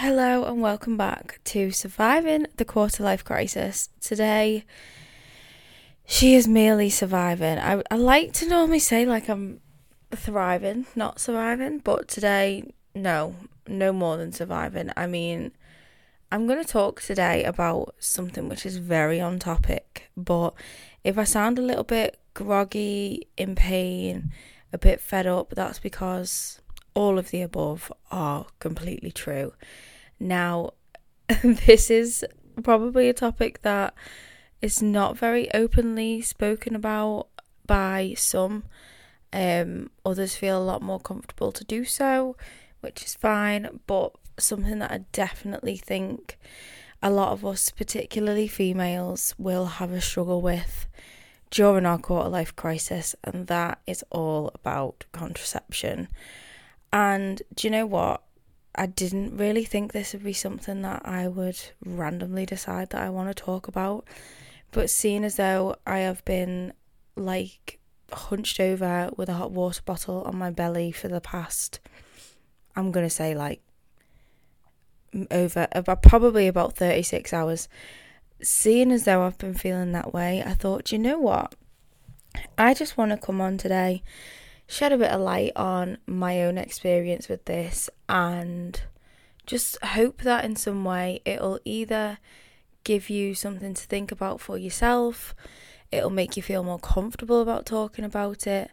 Hello and welcome back to Surviving the Quarter Life Crisis. Today, she is merely surviving. I, I like to normally say, like, I'm thriving, not surviving, but today, no, no more than surviving. I mean, I'm going to talk today about something which is very on topic, but if I sound a little bit groggy, in pain, a bit fed up, that's because all of the above are completely true. Now, this is probably a topic that is not very openly spoken about by some. Um, others feel a lot more comfortable to do so, which is fine, but something that I definitely think a lot of us, particularly females, will have a struggle with during our quarter life crisis, and that is all about contraception. And do you know what? I didn't really think this would be something that I would randomly decide that I want to talk about. But seeing as though I have been like hunched over with a hot water bottle on my belly for the past, I'm going to say like over about probably about 36 hours, seeing as though I've been feeling that way, I thought, you know what? I just want to come on today shed a bit of light on my own experience with this and just hope that in some way it'll either give you something to think about for yourself, it'll make you feel more comfortable about talking about it,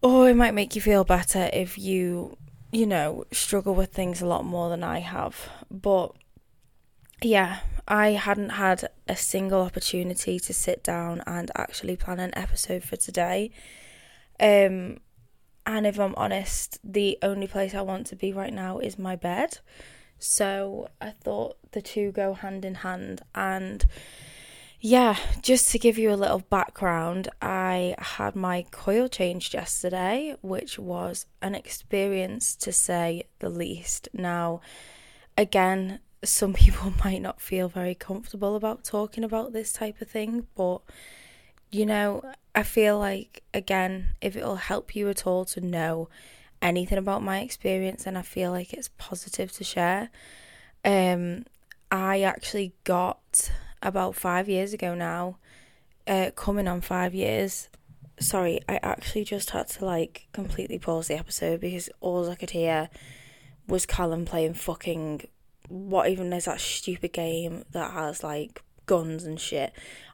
or it might make you feel better if you, you know, struggle with things a lot more than I have. But yeah, I hadn't had a single opportunity to sit down and actually plan an episode for today. Um, and if I'm honest, the only place I want to be right now is my bed. So I thought the two go hand in hand. And yeah, just to give you a little background, I had my coil changed yesterday, which was an experience to say the least. Now, again, some people might not feel very comfortable about talking about this type of thing, but you know, I feel like, again, if it'll help you at all to know anything about my experience, then I feel like it's positive to share. Um, I actually got about five years ago now, uh, coming on five years. Sorry, I actually just had to like completely pause the episode because all I could hear was Callum playing fucking what even is that stupid game that has like guns and shit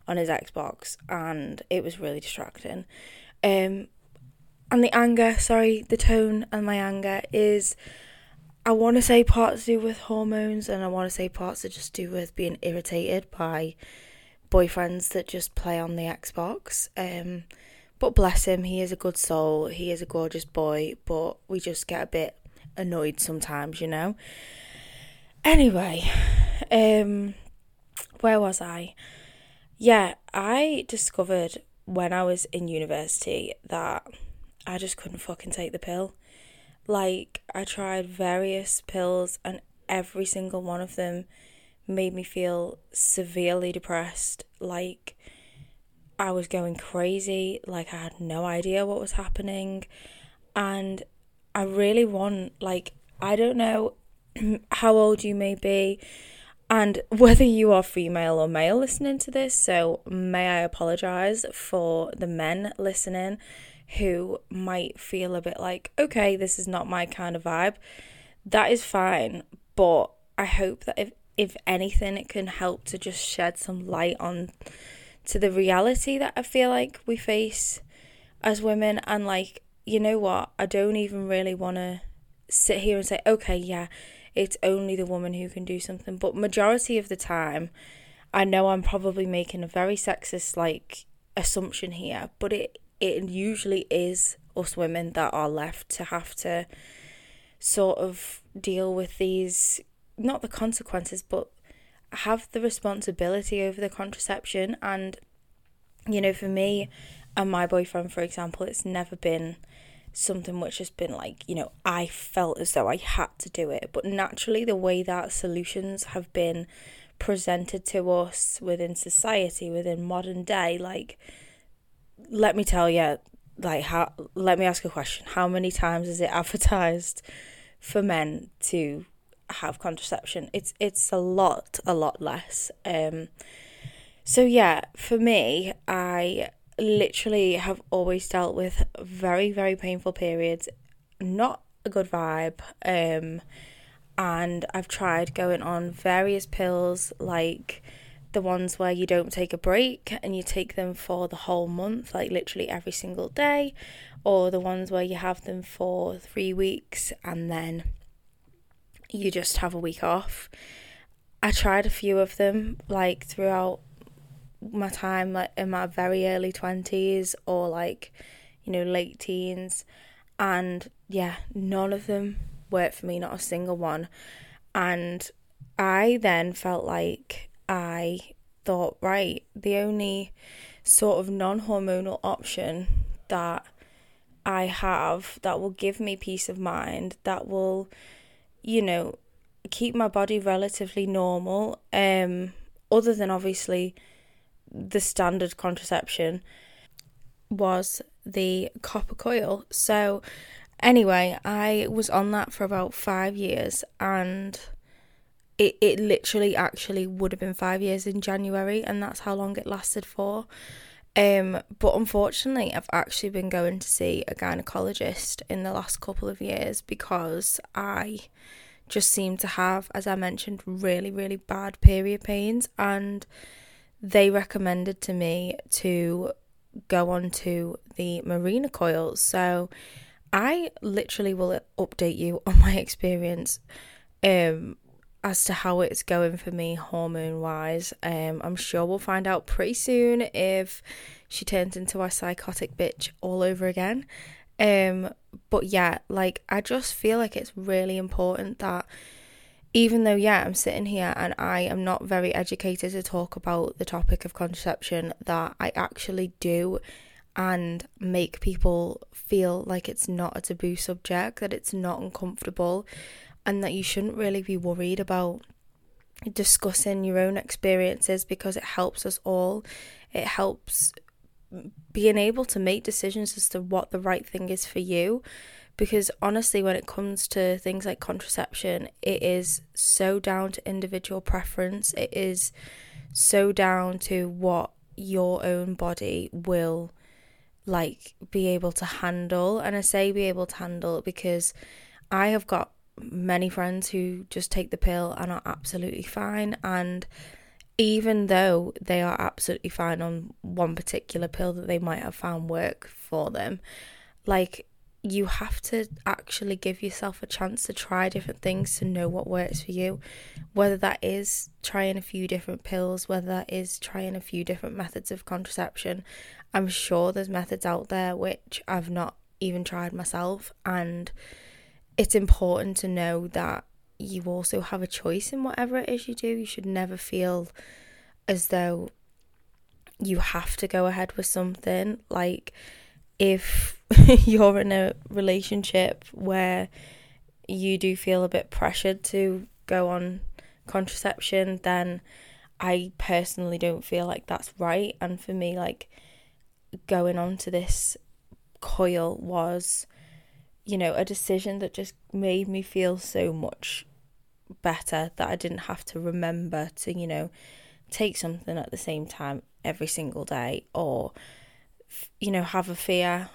on his Xbox, and it was really distracting. Um, and the anger, sorry, the tone and my anger is, I want to say parts do with hormones, and I want to say parts to just do with being irritated by boyfriends that just play on the Xbox. Um, but bless him, he is a good soul. He is a gorgeous boy, but we just get a bit annoyed sometimes, you know. Anyway, um, where was I? Yeah, I discovered when I was in university that I just couldn't fucking take the pill. Like, I tried various pills, and every single one of them made me feel severely depressed. Like, I was going crazy. Like, I had no idea what was happening. And I really want, like, I don't know how old you may be and whether you are female or male listening to this, so may I apologize for the men listening who might feel a bit like, okay, this is not my kind of vibe. That is fine, but I hope that if if anything it can help to just shed some light on to the reality that I feel like we face as women and like you know what I don't even really want to sit here and say okay yeah it's only the woman who can do something. But majority of the time, I know I'm probably making a very sexist like assumption here, but it it usually is us women that are left to have to sort of deal with these not the consequences but have the responsibility over the contraception and you know for me and my boyfriend for example it's never been something which has been like, you know, I felt as though I had to do it. But naturally, the way that solutions have been presented to us within society, within modern day, like, let me tell you, like, how, let me ask a question. How many times is it advertised for men to have contraception. It's it's a lot, a lot less. Um, so yeah, for me, I literally have always dealt with very, very painful periods. Not a good vibe. Um, and I've tried going on various pills like the ones where you don't take a break and you take them for the whole month, like literally every single day, or the ones where you have them for three weeks and then you just have a week off. I tried a few of them like throughout my time like in my very early 20s or like you know late teens. And yeah none of them worked for me not a single one. And I then felt like I thought right the only sort of non-hormonal option that I have that will give me peace of mind that will you know keep my body relatively normal um other than obviously the standard contraception was the copper coil. So, anyway, I was on that for about five years and it, it literally actually would have been five years in January, and that's how long it lasted for. Um, but unfortunately, I've actually been going to see a gynecologist in the last couple of years because I just seem to have, as I mentioned, really, really bad period pains and they recommended to me to go on to the Mirena coils. So I literally will update you on my experience um as to how it's going for me hormone wise. Um I'm sure we'll find out pretty soon if she turns into a psychotic bitch all over again. Um but yeah, like I just feel like it's really important that even though, yeah, I'm sitting here and I am not very educated to talk about the topic of contraception, that I actually do and make people feel like it's not a taboo subject, that it's not uncomfortable, and that you shouldn't really be worried about discussing your own experiences because it helps us all. It helps being able to make decisions as to what the right thing is for you because honestly when it comes to things like contraception it is so down to individual preference. It is so down to what your own body will like be able to handle. And I say be able to handle because I have got many friends who just take the pill and are absolutely fine. And even though they are absolutely fine on one particular pill that they might have found work for them like you have to actually give yourself a chance to try different things to know what works for you. Whether that is trying a few different pills, whether that is trying a few different methods of contraception. I'm sure there's methods out there which I've not even tried myself, and it's important to know that you also have a choice in whatever it is you do. You should never feel as though you have to go ahead with something like if you're in a relationship where you do feel a bit pressured to go on contraception, then I personally don't feel like that's right. And for me, like going on to this coil was, you know, a decision that just made me feel so much better that I didn't have to remember to, you know, take something at the same time every single day or you know, have a fear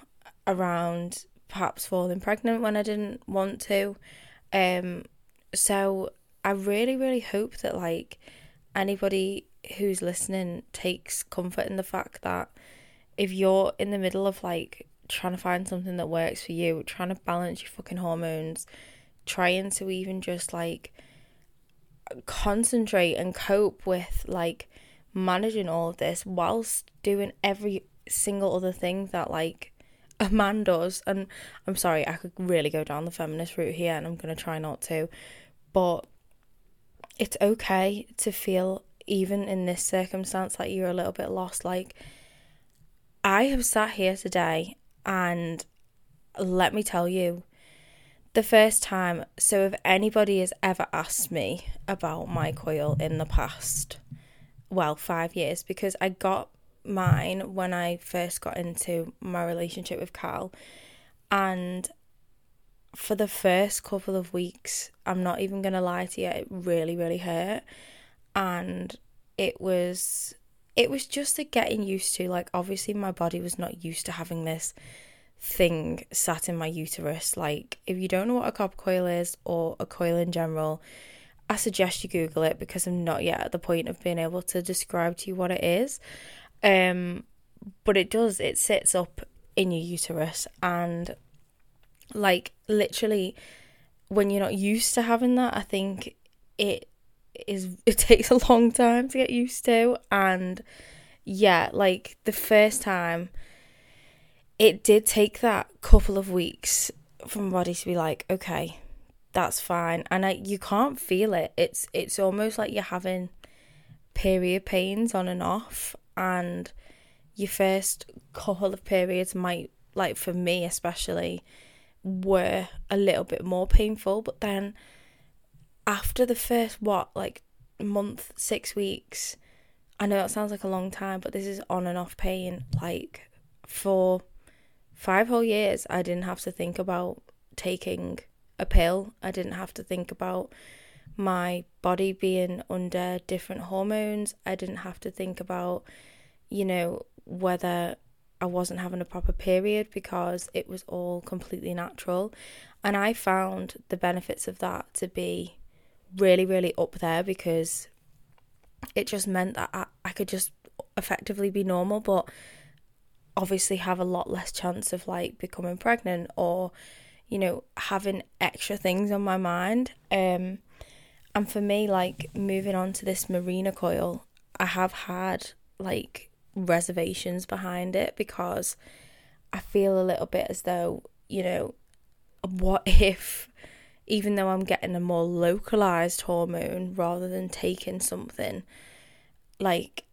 around perhaps falling pregnant when I didn't want to. Um, so I really, really hope that like anybody who's listening takes comfort in the fact that if you're in the middle of like trying to find something that works for you, trying to balance your fucking hormones, trying to even just like concentrate and cope with like managing all of this whilst doing every single other thing that like a man does. And I'm sorry I could really go down the feminist route here and I'm going to try not to but it's okay to feel even in this circumstance like you're a little bit lost. Like I have sat here today and let me tell you the first time so if anybody has ever asked me about my coil in the past well 5 years because I got mine when I first got into my relationship with Carl, and for the first couple of weeks, I'm not even going to lie to you, it really, really hurt. And it was it was just a getting used to like obviously my body was not used to having this thing sat in my uterus like if you don't know what a copper coil is or a coil in general i suggest you google it because i'm not yet at the point of being able to describe to you what it is. Um but it does it sits up in your uterus and like literally when you're not used to having that i think it is it takes a long time to get used to and yeah like the first time it did take that couple of weeks for my body to be like okay that's fine. And I, you can't feel it. It's it's almost like you're having period pains on and off. And your first couple of periods might like for me especially were a little bit more painful. But then after the first what like month, six weeks, I know that sounds like a long time, but this is on and off pain. Like for five whole years, I didn't have to think about taking a pill. I didn't have to think about my body being under different hormones. I didn't have to think about, you know, whether I wasn't having a proper period because it was all completely natural. And I found the benefits of that to be really, really up there because it just meant that I, I could just effectively be normal, but obviously have a lot less chance of like becoming pregnant or, you know, having extra things on my mind. Um, and for me, like moving on to this Mirena coil, I have had like reservations behind it because I feel a little bit as though, you know, what if even though I'm getting a more localized hormone rather than taking something, like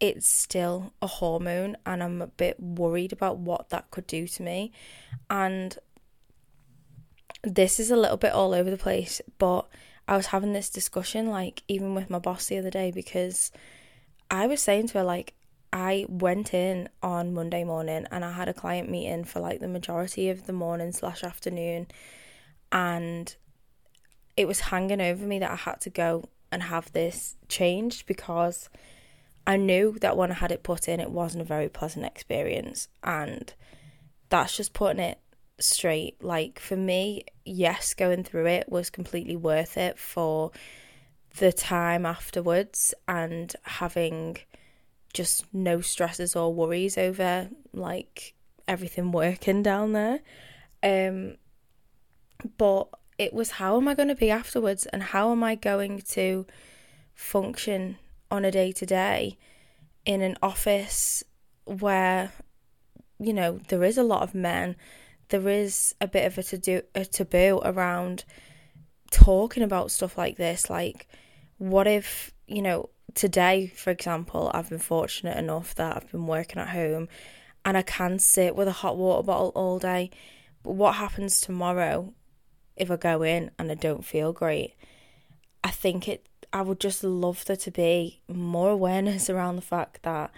it's still a hormone, and I'm a bit worried about what that could do to me. And this is a little bit all over the place, but I was having this discussion, like, even with my boss the other day, because I was saying to her, like, I went in on Monday morning and I had a client meeting for like the majority of the morning slash afternoon and it was hanging over me that I had to go and have this changed because I knew that when I had it put in, it wasn't a very pleasant experience. And that's just putting it straight. Like for me, yes, going through it was completely worth it for the time afterwards and having just no stresses or worries over like everything working down there. Um, but it was how am I going to be afterwards and how am I going to function on a day to day in an office where you know there is a lot of men there is a bit of a to a taboo around talking about stuff like this like what if you know today for example I've been fortunate enough that I've been working at home and I can sit with a hot water bottle all day but what happens tomorrow if I go in and I don't feel great. I think it I would just love there to be more awareness around the fact that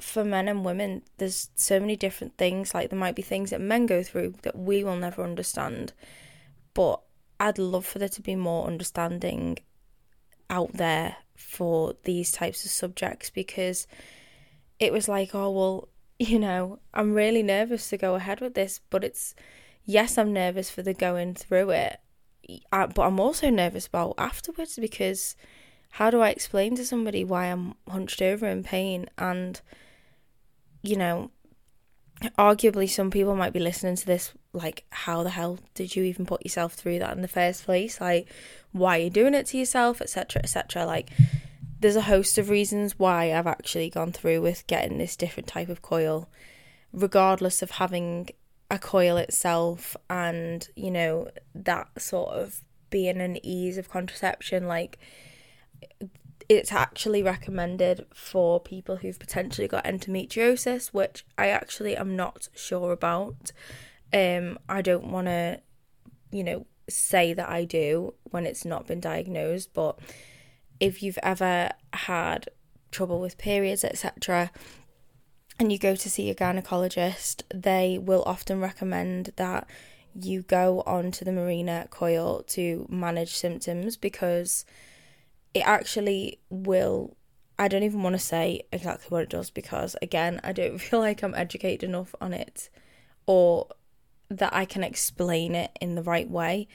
for men and women there's so many different things like there might be things that men go through that we will never understand but I'd love for there to be more understanding out there for these types of subjects because it was like oh well you know I'm really nervous to go ahead with this but it's yes, I'm nervous for the going through it, but I'm also nervous about afterwards because how do I explain to somebody why I'm hunched over in pain? And, you know, arguably some people might be listening to this like, how the hell did you even put yourself through that in the first place? Like, why are you doing it to yourself, etc., etc. Like, there's a host of reasons why I've actually gone through with getting this different type of coil, regardless of having a coil itself and you know that sort of being an ease of contraception like it's actually recommended for people who've potentially got endometriosis which I actually am not sure about. Um I don't want to you know say that I do when it's not been diagnosed but if you've ever had trouble with periods etc and you go to see a gynecologist, they will often recommend that you go onto the Mirena coil to manage symptoms because it actually will I don't even want to say exactly what it does because again, I don't feel like I'm educated enough on it or that I can explain it in the right way.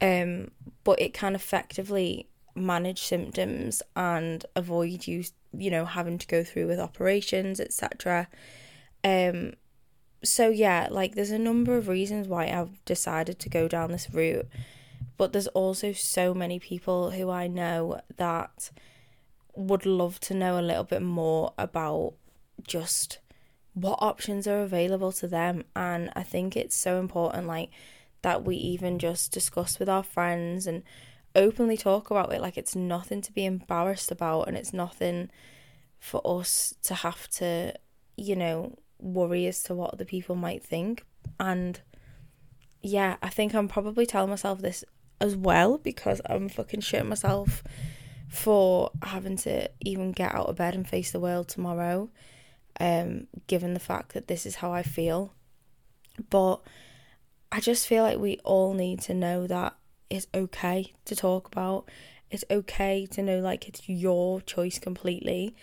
Um, but it can effectively manage symptoms and avoid you, you know, having to go through with operations, etc. Um, so yeah, like there's a number of reasons why I've decided to go down this route, but there's also so many people who I know that would love to know a little bit more about just what options are available to them. And I think it's so important like that we even just discuss with our friends and openly talk about it. Like it's nothing to be embarrassed about and it's nothing for us to have to you know worry as to what other people might think. And yeah i think i'm probably telling myself this as well because i'm fucking shitting myself for having to even get out of bed and face the world tomorrow um given the fact that this is how i feel but i just feel like we all need to know that it's okay to talk about. It's okay to know like it's your choice completely.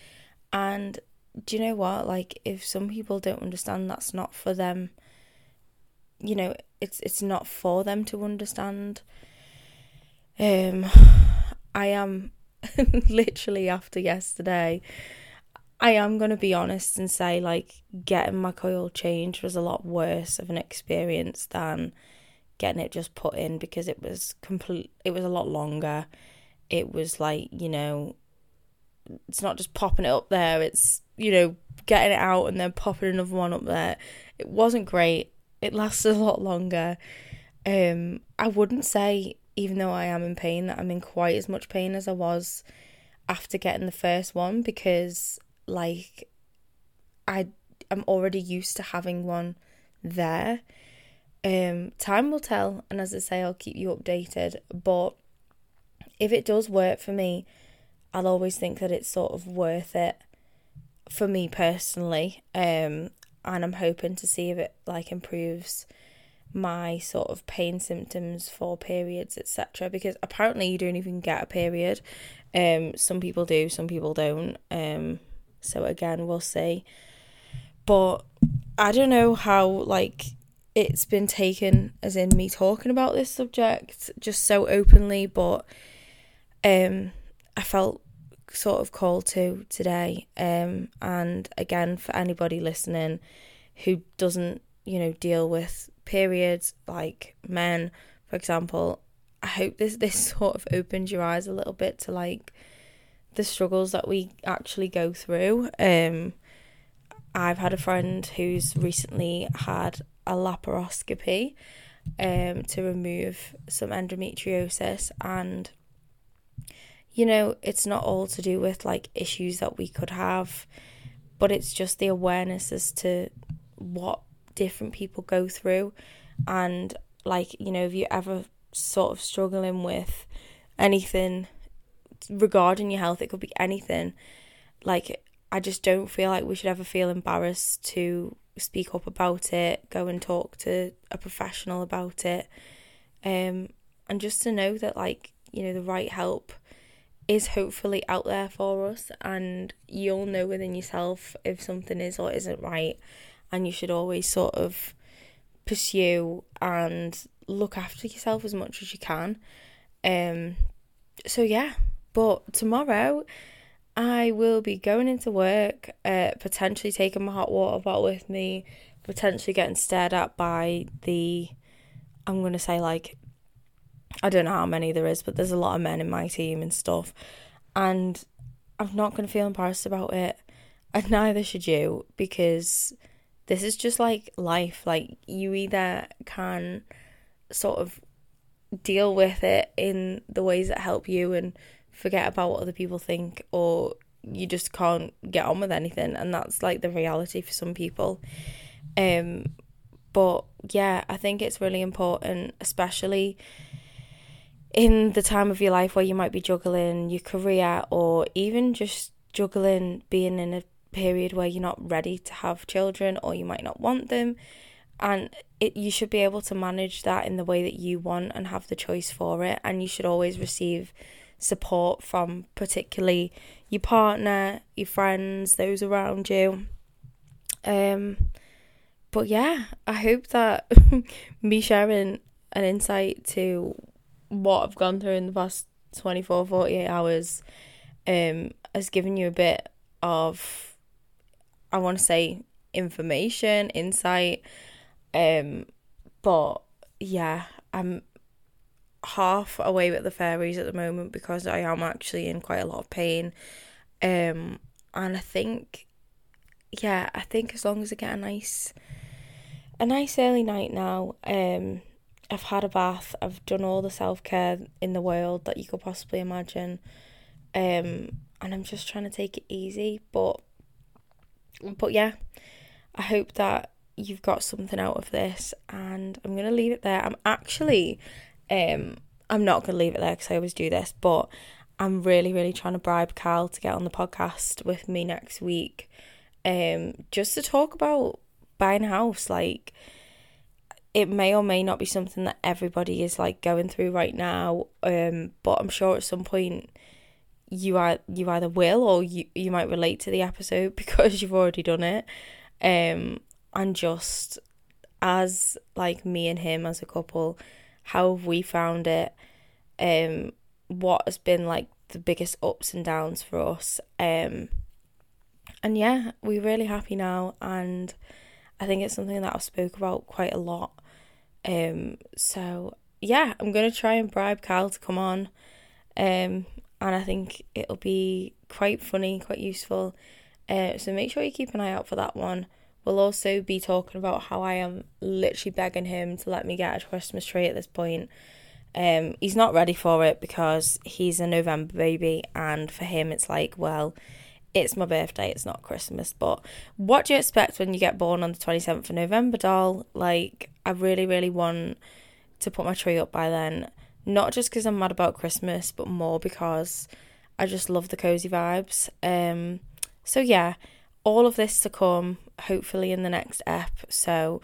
And do you know what? Like if some people don't understand that's not for them, you know, it's it's not for them to understand. Um I am literally after yesterday I am going to be honest and say like getting my coil changed was a lot worse of an experience than getting it just put in because it was complete it was a lot longer. It was like you know it's not just popping it up there it's you know getting it out and then popping another one up there. It wasn't great. It lasted a lot longer. Um i wouldn't say even though i am in pain that i'm in quite as much pain as i was after getting the first one because like i i'm already used to having one there um, time will tell, and as I say, I'll keep you updated. But if it does work for me, I'll always think that it's sort of worth it for me personally. Um, and I'm hoping to see if it like improves my sort of pain symptoms for periods, etc. Because apparently you don't even get a period. Um, some people do, some people don't. Um, so again, we'll see. But I don't know how like it's been taken as in me talking about this subject just so openly, but um, I felt sort of called to today. Um, and again, for anybody listening who doesn't, you know, deal with periods like men, for example, I hope this this sort of opens your eyes a little bit to like the struggles that we actually go through. Um, I've had a friend who's recently had a laparoscopy um, to remove some endometriosis and you know it's not all to do with like issues that we could have but it's just the awareness as to what different people go through and like you know if you're ever sort of struggling with anything regarding your health it could be anything like I just don't feel like we should ever feel embarrassed to speak up about it, go and talk to a professional about it. Um, and just to know that, like, you know, the right help is hopefully out there for us, and you'll know within yourself if something is or isn't right, and you should always sort of pursue and look after yourself as much as you can. Um, so yeah, but tomorrow I will be going into work, uh, potentially taking my hot water bottle with me, potentially getting stared at by the, I'm going to say like, I don't know how many there is, but there's a lot of men in my team and stuff. And I'm not going to feel embarrassed about it. And neither should you, because this is just like life. Like, you either can sort of deal with it in the ways that help you and forget about what other people think or you just can't get on with anything and that's like the reality for some people um but yeah i think it's really important especially in the time of your life where you might be juggling your career or even just juggling being in a period where you're not ready to have children or you might not want them and it you should be able to manage that in the way that you want and have the choice for it and you should always receive support from particularly your partner, your friends, those around you. Um but yeah, I hope that me sharing an insight to what I've gone through in the past 24 48 hours um has given you a bit of I want to say information, insight um but yeah, I'm half away with the fairies at the moment because I am actually in quite a lot of pain. Um and I think yeah, I think as long as I get a nice a nice early night now, um I've had a bath, I've done all the self care in the world that you could possibly imagine. Um and I'm just trying to take it easy, but but yeah, I hope that you've got something out of this and I'm to leave it there. I'm actually um I'm not to leave it there because I always do this, but I'm really really trying to bribe Carl to get on the podcast with me next week um just to talk about buying a house like it may or may not be something that everybody is like going through right now um but I'm sure at some point you are you either will or you you might relate to the episode because you've already done it. Um and just as like me and him as a couple how have we found it? Um what has been like the biggest ups and downs for us? Um and yeah we're really happy now and i think it's something that i've spoke about quite a lot. Um so yeah i'm gonna try and bribe Carl to come on. Um and i think it'll be quite funny quite useful uh, so make sure you keep an eye out for that one We'll also be talking about how I am literally begging him to let me get a Christmas tree at this point. Um, he's not ready for it because he's a November baby, and for him, it's like, well, it's my birthday, it's not Christmas. But what do you expect when you get born on the 27th of November, doll? Like, I really, really want to put my tree up by then. Not just because I'm mad about Christmas, but more because I just love the cozy vibes. Um, so, yeah, all of this to come hopefully in the next ep. So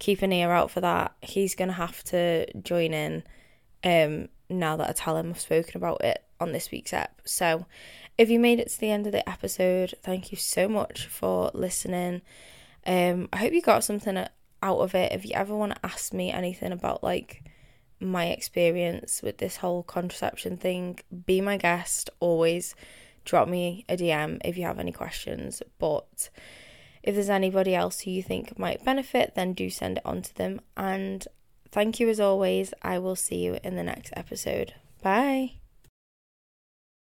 keep an ear out for that. He's gonna have to join in um now that I tell him I've spoken about it on this week's ep. So if you made it to the end of the episode, thank you so much for listening. Um I hope you got something out of it. If you ever want to ask me anything about like my experience with this whole contraception thing, be my guest always drop me a DM if you have any questions. But if there's anybody else who you think might benefit, then do send it on to them. And thank you as always. I will see you in the next episode. Bye.